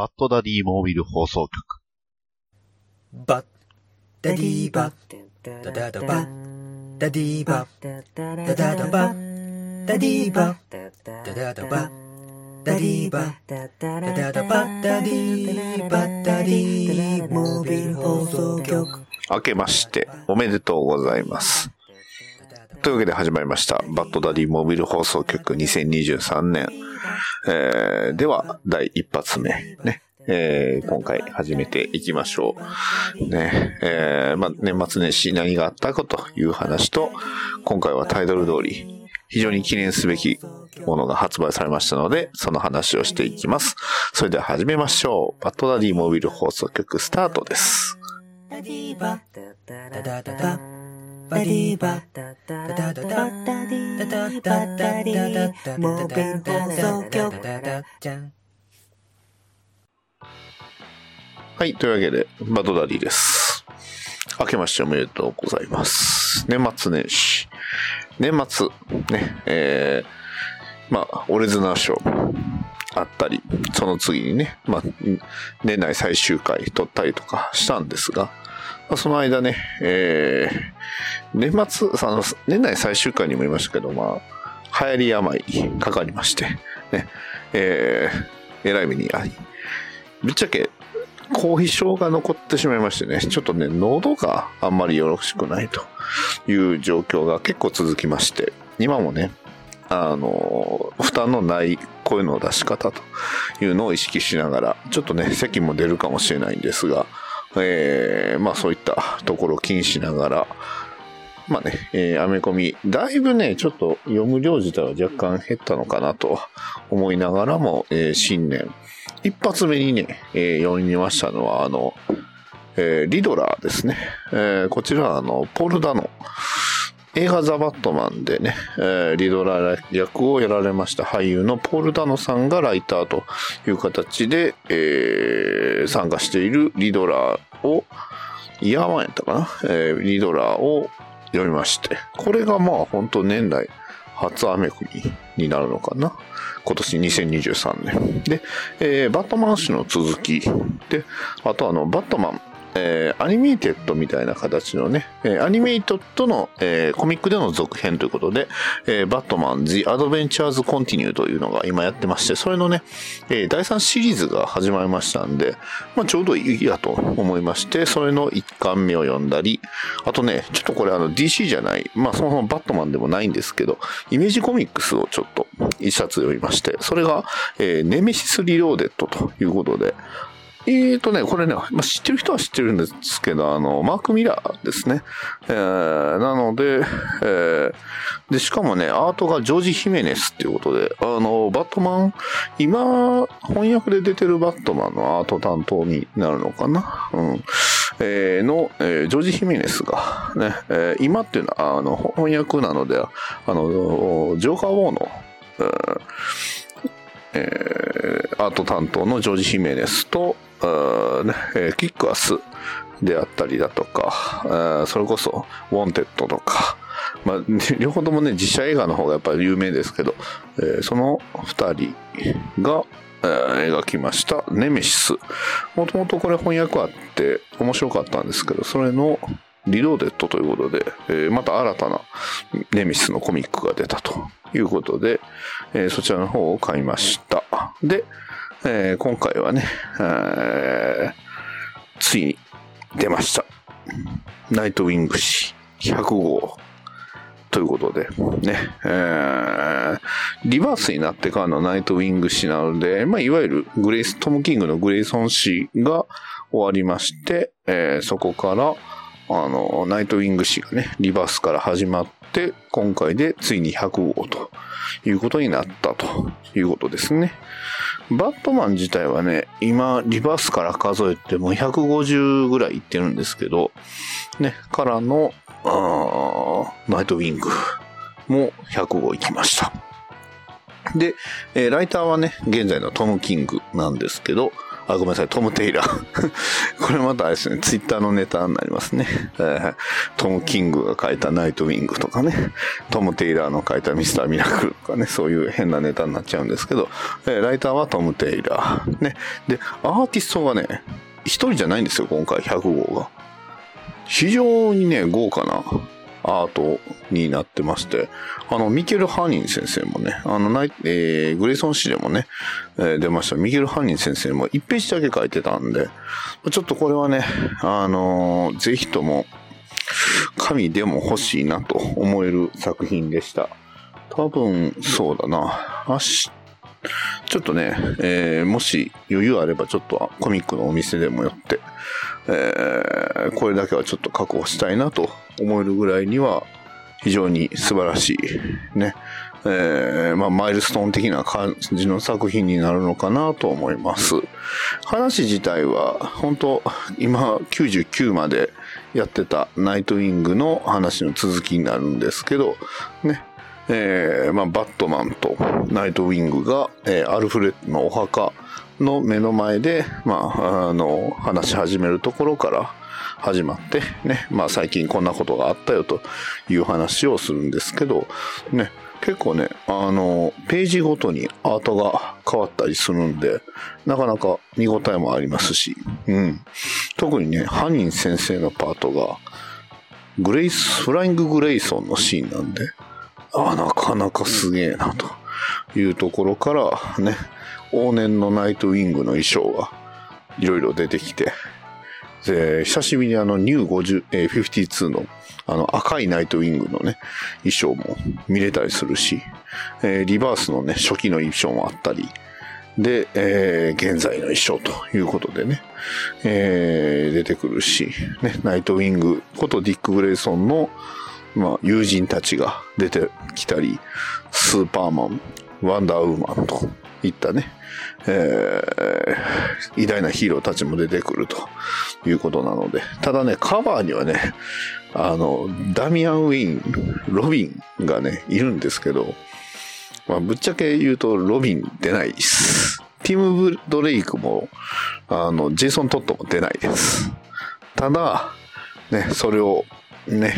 バッドダディモービル放送局。バッダディバダダダバダディバダダダバダディバダダダバダディバダダダバダディバダディモービル放送局明けましておめでとうございます。というわけで始まりました。バッドダディモビル放送局2023年。えー、では、第一発目。ね。えー、今回始めていきましょう。ね。えー、ま、年末年始何があったかという話と、今回はタイトル通り、非常に記念すべきものが発売されましたので、その話をしていきます。それでは始めましょう。バッドダディモビル放送局スタートです。バディバタタ。バダタッタィバタディタタビンタタ局はいというわけでバドダディです明けましておめでとうございます年末年始年末ねえー、まあ俺ョ賞あった。りその次にねまあ年内最終回撮った。りとかした。んですがその間ね、えー、年末、あの、年内最終回にも言いましたけど、まあ、流行り病かかりまして、ね、えー、えらい目に遭い、ぶっちゃけ、後遺症が残ってしまいましてね、ちょっとね、喉があんまりよろしくないという状況が結構続きまして、今もね、あの、負担のない声の出し方というのを意識しながら、ちょっとね、咳も出るかもしれないんですが、えー、まあそういったところを気にしながら、まあね、えー、アメコミ、だいぶね、ちょっと読む量自体は若干減ったのかなと思いながらも、えー新年、一発目にね、えー読みましたのは、あの、えーリドラーですね。えーこちらは、あの、ポル・ダの。映画ザ・バットマンでね、えーリドラー役をやられました俳優のポール・ダノさんがライターという形で、えー参加しているリドラーを、 Year One やったかな、えーリドラーを読みまして、これがまあ本当年内初アメコミになるのかな？今年2023年。で、えーバットマン誌の続き。で、あとあの、バットマン、えー Animated みたいな形のね、えーアニメートとの、えーコミックでの続編ということで、えーバットマン The Adventures Continue というのが今やってまして、それのね、えー第3シリーズが始まりましたんで、まあ、ちょうどいいやと思いまして、それの1巻目を読んだり、あとね、ちょっとこれあの DC じゃない、まあそもそもバットマンでもないんですけど、イメージコミックスをちょっと一冊読みまして、それが、えーネメシスリローデッドということで、えーとね、これね、まあ、知ってる人は知ってるんですけど、あの、マーク・ミラーですね。えーなので、えーで、しかもね、アートがジョージ・ヒメネスっていうことで、あの、バットマン、今、翻訳で出てるバットマンのアート担当になるのかな？うん。えーの、えージョージ・ヒメネスが、ね、えー今っていうのは、あの、翻訳なので、あの、ジョーカー・ウォーの、えーえーアート担当のジョージ・ヒメネスと、ねえキックアスであったりだとか、それこそ、ウォンテッドとか、まあ、両方ともね、実写映画の方がやっぱり有名ですけど、えーその二人が、えー描きました、ネメシス。もともとこれ翻訳あって面白かったんですけど、それのリローデッドということで、えーまた新たなネメシスのコミックが出たということで、えそちらの方を買いました。で、えー今回はね、えーついに出ました。ナイトウィング誌100号ということで、ね、えーリバースになってからのナイトウィング誌なので、まあ、いわゆるグレイス、トム・キングのグレイソン誌が終わりまして、えーそこから、あの、ナイトウィング誌がね、リバースから始まって、今回でついに100号ということになったということですね。バットマン自体はね、今、リバースから数えても150ぐらいいってるんですけど、ね、からの、ナイトウィングも100号行きました。で、えーライターはね、現在のトム・キングなんですけど、あ、ごめんなさい、トム・テイラー。これまたあれですね、ツイッターのネタになりますね。えートム・キングが書いたナイト・ウィングとかね、トム・テイラーの書いたミスター・ミラクルとかね、そういう変なネタになっちゃうんですけど、えーライターはトム・テイラー。ね。で、アーティストがね、一人じゃないんですよ、今回100号が。非常にね、豪華なアートになってまして、あの、ミケル・ハニン先生もね、あの、ナイえーグレイソン誌でもね、えー出ました、ミケル・ハニン先生も1ページだけ書いてたんで、ちょっとこれはね、あのーぜひとも、神でも欲しいなと思える作品でした。多分、そうだな。明日ちょっとね、えーもし余裕あればちょっとコミックのお店でも寄って、えーこれだけはちょっと確保したいなと思えるぐらいには非常に素晴らしいね、えーまあマイルストーン的な感じの作品になるのかなと思います。話自体は本当今99までやってたナイトウィングの話の続きになるんですけど、ね、えーまあ、バットマンとナイトウィングが、えーアルフレッドのお墓の目の前で、まあ、あの、話し始めるところから始まって、ね、まあ最近こんなことがあったよという話をするんですけど、ね、結構ね、あの、ページごとにアートが変わったりするんで、なかなか見応えもありますし、うん。特にね、ハニン先生のパートが、グレイス、フラインググレイソンのシーンなんで、あなかなかすげえなというところからね、往年のナイトウィングの衣装がいろいろ出てきて、で、久しぶりにあのニュー50、えー52のあの赤いナイトウィングのね、衣装も見れたりするし、えーリバースのね、初期の衣装もあったり、で、えー現在の衣装ということでね、えー出てくるし、ね、ナイトウィングことディック・グレイソンの、まあ、友人たちが出てきたり、スーパーマン、ワンダーウーマンといったね、えー偉大なヒーローたちも出てくるということなので、ただね、カバーにはね、あの、ダミアン・ウィン、ロビンがね、いるんですけど、まあ、ぶっちゃけ言うと、ロビン出ないです。ティム・ブドレイクも、あの、ジェイソン・トットも出ないです。ただ、ね、それをね、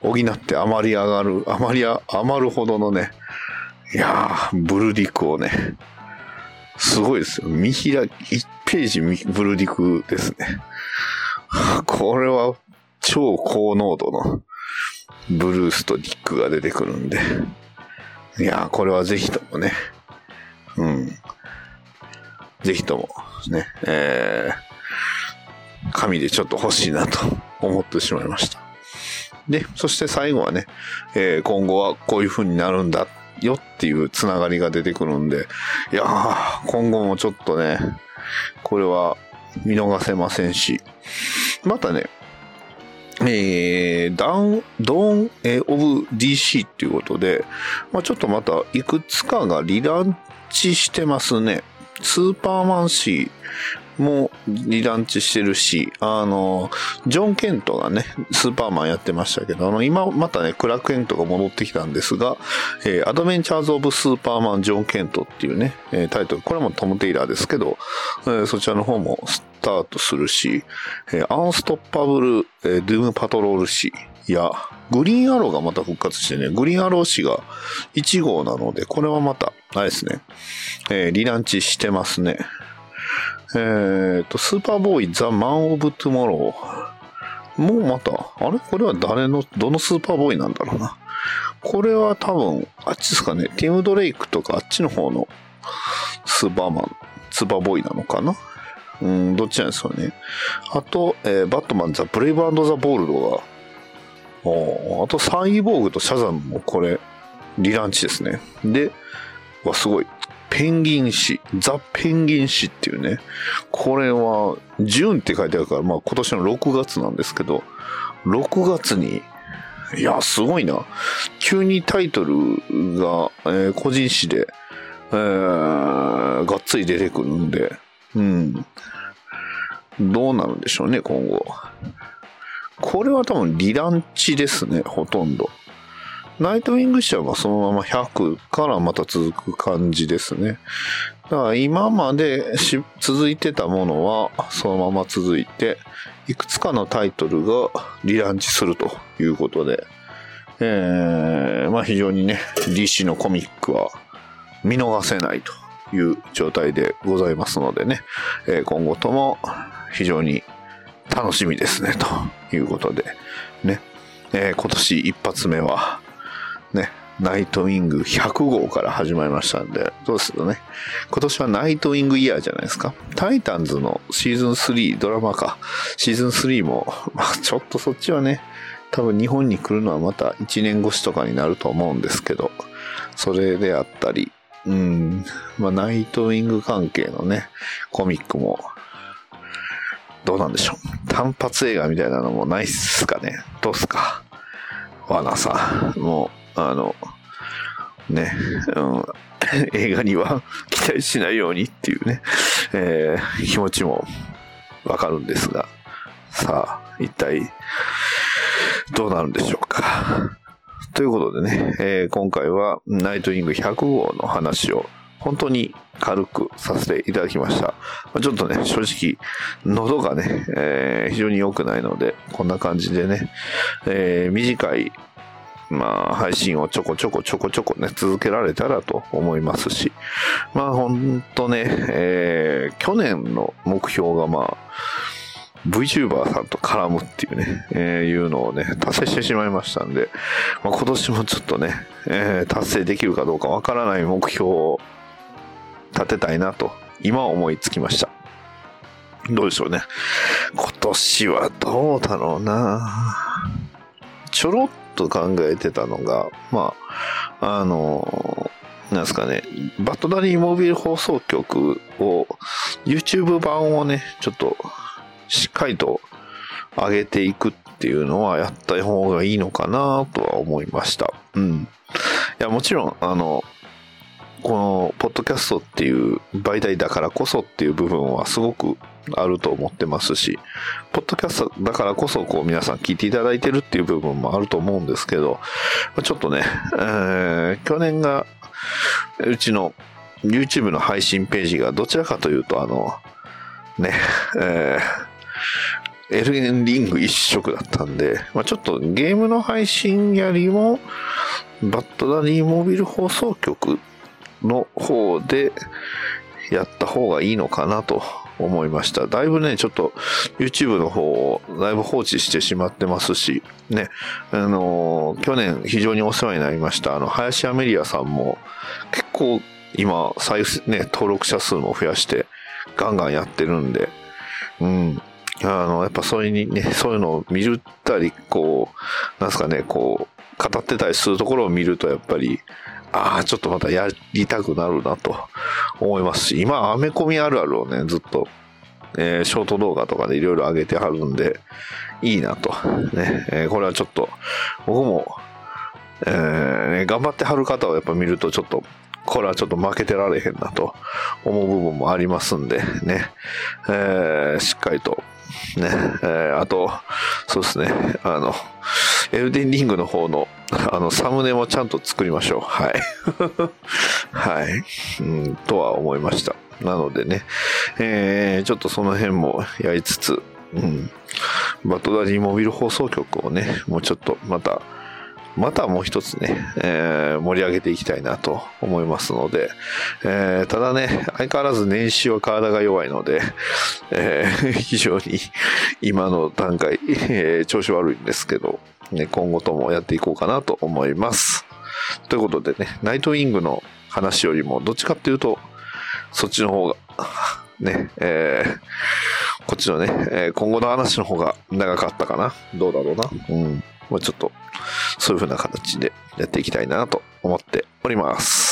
補って余り上がる、余り余るほどのね、いやー、ブルディクをね、すごいですよ。見開き、1ページブルディクですね。これは超高濃度のブルースとディックが出てくるんで。いやー、これはぜひともね、うん。ぜひともね、えー、紙でちょっと欲しいなと思ってしまいました。で、そして最後はね、えー今後はこういう風になるんだよっていうつながりが出てくるんで、いやー、今後もちょっとね、これは見逃せませんし、またね、えー、ダウン、ドーン、えーオブ DC っていうことで、まあ、ちょっとまたいくつかがリランチしてますね。スーパーマン誌もリランチしてるし、あの、ジョン・ケントがね、スーパーマンやってましたけど、あの、今またね、クラーク・ケントが戻ってきたんですが、えーアドベンチャーズ・オブ・スーパーマン・ジョン・ケントっていうね、えータイトル、これもトム・テイラーですけど、えーそちらの方もスタートするし、えーアンストッパブル、えードゥーム・パトロール誌や、グリーンアローがまた復活してね、グリーンアロー誌が1号なので、これはまた、あれですね、えーリランチしてますね。えっ、と、スーパーボーイ・ザ・マン・オブ・トゥモロー。もうまた、あれ？これは誰の、どのスーパーボーイなんだろうな。これは多分、あっちですかね、ティム・ドレイクとかあっちの方のスーパーマン、スーパーボーイなのかな？うん、どっちなんですかね。あと、えーバットマン・ザ・ブレイブザ・ボールドが、おーあと、サイボーグとシャザムもこれ、リランチですね。で、わ、すごい。ペンギン誌、ザ・ペンギン誌っていうね。これは、ジューンって書いてあるから、まあ今年の6月なんですけど、6月に、いや、すごいな。急にタイトルが、えー個人誌で、えーがっつり出てくるんで、うん。どうなるんでしょうね、今後。これは多分、リランチですね、ほとんど。ナイトウィング社はそのまま100からまた続く感じですね。だから今まで続いてたものはそのまま続いて、いくつかのタイトルがリランチするということで、えー、まあ非常にね、DC のコミックは見逃せないという状態でございますのでね、えー今後とも非常に楽しみですね、ということで、ね、えー今年一発目は、ね、ナイトウィング100号から始まりましたんで、どうするね。今年はナイトウィングイヤーじゃないですか。タイタンズのシーズン3、ドラマか、シーズン3も、まあちょっとそっちはね、多分日本に来るのはまた1年越しとかになると思うんですけど、それであったり、うん、まあナイトウィング関係のね、コミックも、どうなんでしょう。単発映画みたいなのもないっすかね。どうっすか。ワナさん。もう、あの、ね、うん、映画には 期待しないようにっていうね、えー気持ちもわかるんですが、さあ、一体、どうなるんでしょうか。ということでね、えー今回はナイトウィング100号の話を本当に軽くさせていただきました。ちょっとね、正直、喉がね、えー非常に良くないので、こんな感じでね、えー短い、まあ、配信をちょこちょこちょこちょこね、続けられたらと思いますし、まあ、ほんとね、えー去年の目標がまあ、VTuber さんと絡むっていうね、えーいうのをね、達成してしまいましたんで、まあ、今年もちょっとね、えー達成できるかどうかわからない目標を立てたいなと、今思いつきました。どうでしょうね。今年はどうだろうなちょろっと考えてたのが、まあ、あの、なんですかね、バットダディモービル放送局を、YouTube 版をね、ちょっと、しっかりと上げていくっていうのはやった方がいいのかなとは思いました。うん。いや、もちろん、あの、この、ポッドキャストっていう媒体だからこそっていう部分はすごくあると思ってますし、ポッドキャストだからこそ、こう皆さん聞いていただいてるっていう部分もあると思うんですけど、ちょっとね、えー去年が、うちの YouTube の配信ページがどちらかというと、あの、ね、えーエルンリング一色だったんで、まあ、ちょっとゲームの配信よりも、バッドダディモビル放送局の方でやった方がいいのかなと思いました。だいぶね、ちょっと YouTube の方をだいぶ放置してしまってますし、ね、あのー去年非常にお世話になりました、あの、林アメリアさんも結構今、再ね、登録者数も増やしてガンガンやってるんで、うん。あの、やっぱそれにね、そういうのを見るったり、こう、なんすかね、こう、語ってたりするところを見ると、やっぱり、ああ、ちょっとまたやりたくなるなと思いますし、今、アメコミあるあるをね、ずっと、えーショート動画とかでいろいろ上げてはるんで、いいなと。ね、えーこれはちょっと、僕も、えー頑張ってはる方をやっぱ見るとちょっと、これはちょっと負けてられへんなと思う部分もありますんで、ね、えーしっかりと、ね、えーあと、そうですね、あの、エルデンリングの方の、あの、サムネもちゃんと作りましょう。はい。はい。うん、とは思いました。なのでね、えーちょっとその辺もやりつつ、うん、バトダディモビル放送局をね、もうちょっとまた、またもう一つね、えー盛り上げていきたいなと思いますので、えーただね、相変わらず年始は体が弱いので、えー非常に今の段階、えー調子悪いんですけど、ね、今後ともやっていこうかなと思います。ということでね、ナイトウィングの話よりも、どっちかっていうと、そっちの方が、ね、えーこっちのね、えー今後の話の方が長かったかな。どうだろうな。うん。まあちょっと、そういう風な形でやっていきたいなと思っております。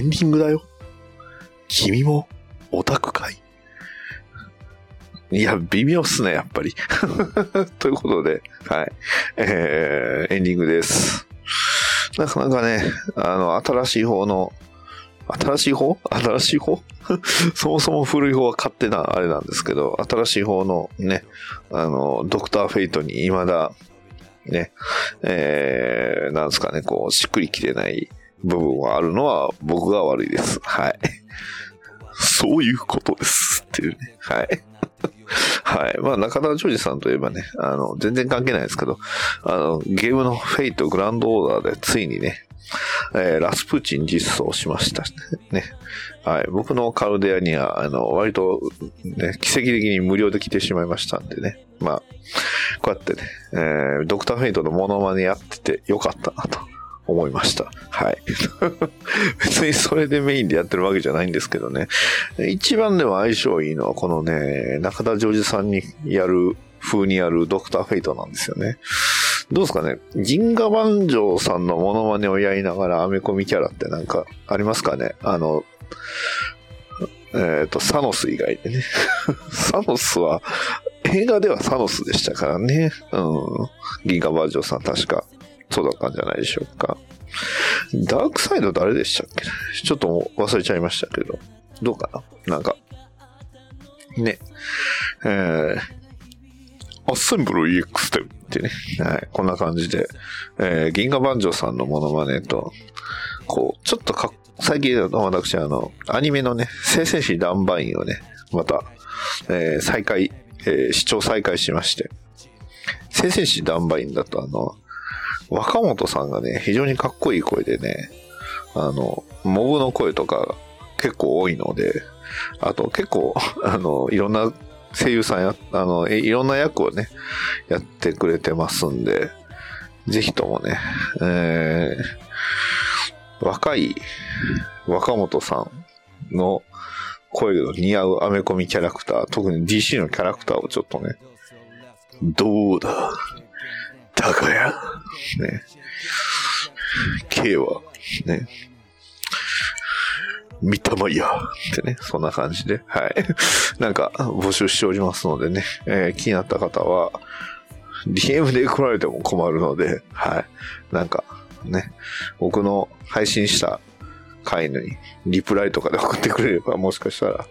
エンディングだよ。君もオタクかいいや、微妙っすね、やっぱり。ということで、はい。えー、エンディングです。なかなかね、あの、新しい方の、新しい方？新しい方？そもそも古い方は勝手なあれなんですけど、新しい方のね、あの、ドクターフェイトに未だ、ね、えー、なんですかね、こう、しっくりきてない部分はあるのは僕が悪いです。はい。そういうことです。っていうね。はい。はい。まあ、中田ジョージさんといえばね、あの、全然関係ないですけど、あの、ゲームのフェイトグランドオーダーでついにね、えーラスプーチン実装しましたね。はい。僕のカルデアには、あの、割と、ね、奇跡的に無料で来てしまいましたんでね。まあ、こうやってね、えードクターフェイトのモノマネやっててよかったなと思いました。はい。別にそれでメインでやってるわけじゃないんですけどね。一番でも相性いいのはこのね、中田ジョージさんにやる風にやるドクターフェイトなんですよね。どうですかね？銀河万丈さんのモノマネをやりながらアメコミキャラってなんかありますかね？あの、えっ、と、サノス以外でね。サノスは、映画ではサノスでしたからね。うん。銀河万丈さん確か、そうだったんじゃないでしょうか。ダークサイド誰でしたっけ？ちょっと忘れちゃいましたけど。どうかな？なんか。ね。えー、アッセンブル EX テってね。はい。こんな感じで、えー、銀河万丈さんのモノマネと、こう、ちょっとかっ、最近だと私、あの、アニメのね、聖戦士ダンバインをね、また、えー再開、えー視聴再開しまして、聖戦士ダンバインだとあの、若本さんがね、非常にかっこいい声でね、あの、モブの声とか結構多いので、あと結構、あの、いろんな声優さんや、あの、いろんな役をね、やってくれてますんで、ぜひともね、えー若い若本さんの声の似合うアメコミキャラクター、特に DC のキャラクターをちょっとね、どうだ、高谷、ね、K は、ね、見たまやってね、そんな感じで、はい。なんか、募集しておりますのでね、えー気になった方は、DM で来られても困るので、はい。なんか、ね、僕の配信した回にリプライとかで送ってくれれば、もしかしたら、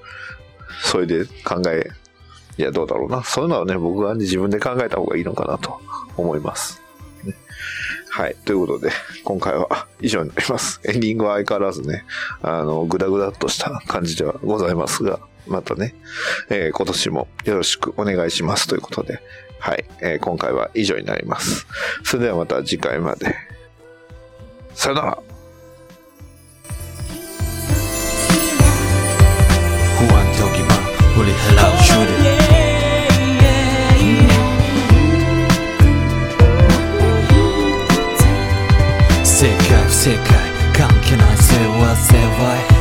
それで考え、いや、どうだろうな。そういうのはね、僕は、ね、自分で考えた方がいいのかなと思います。はい。ということで、今回は 以上になります。エンディングは相変わらずね、あの、ぐだぐだっとした感じではございますが、またね、えー、今年もよろしくお願いしますということで、はい、えー、今回は以上になります。それではまた次回まで。さよなら不安と疑問振り払う終了世界関係ない世話世話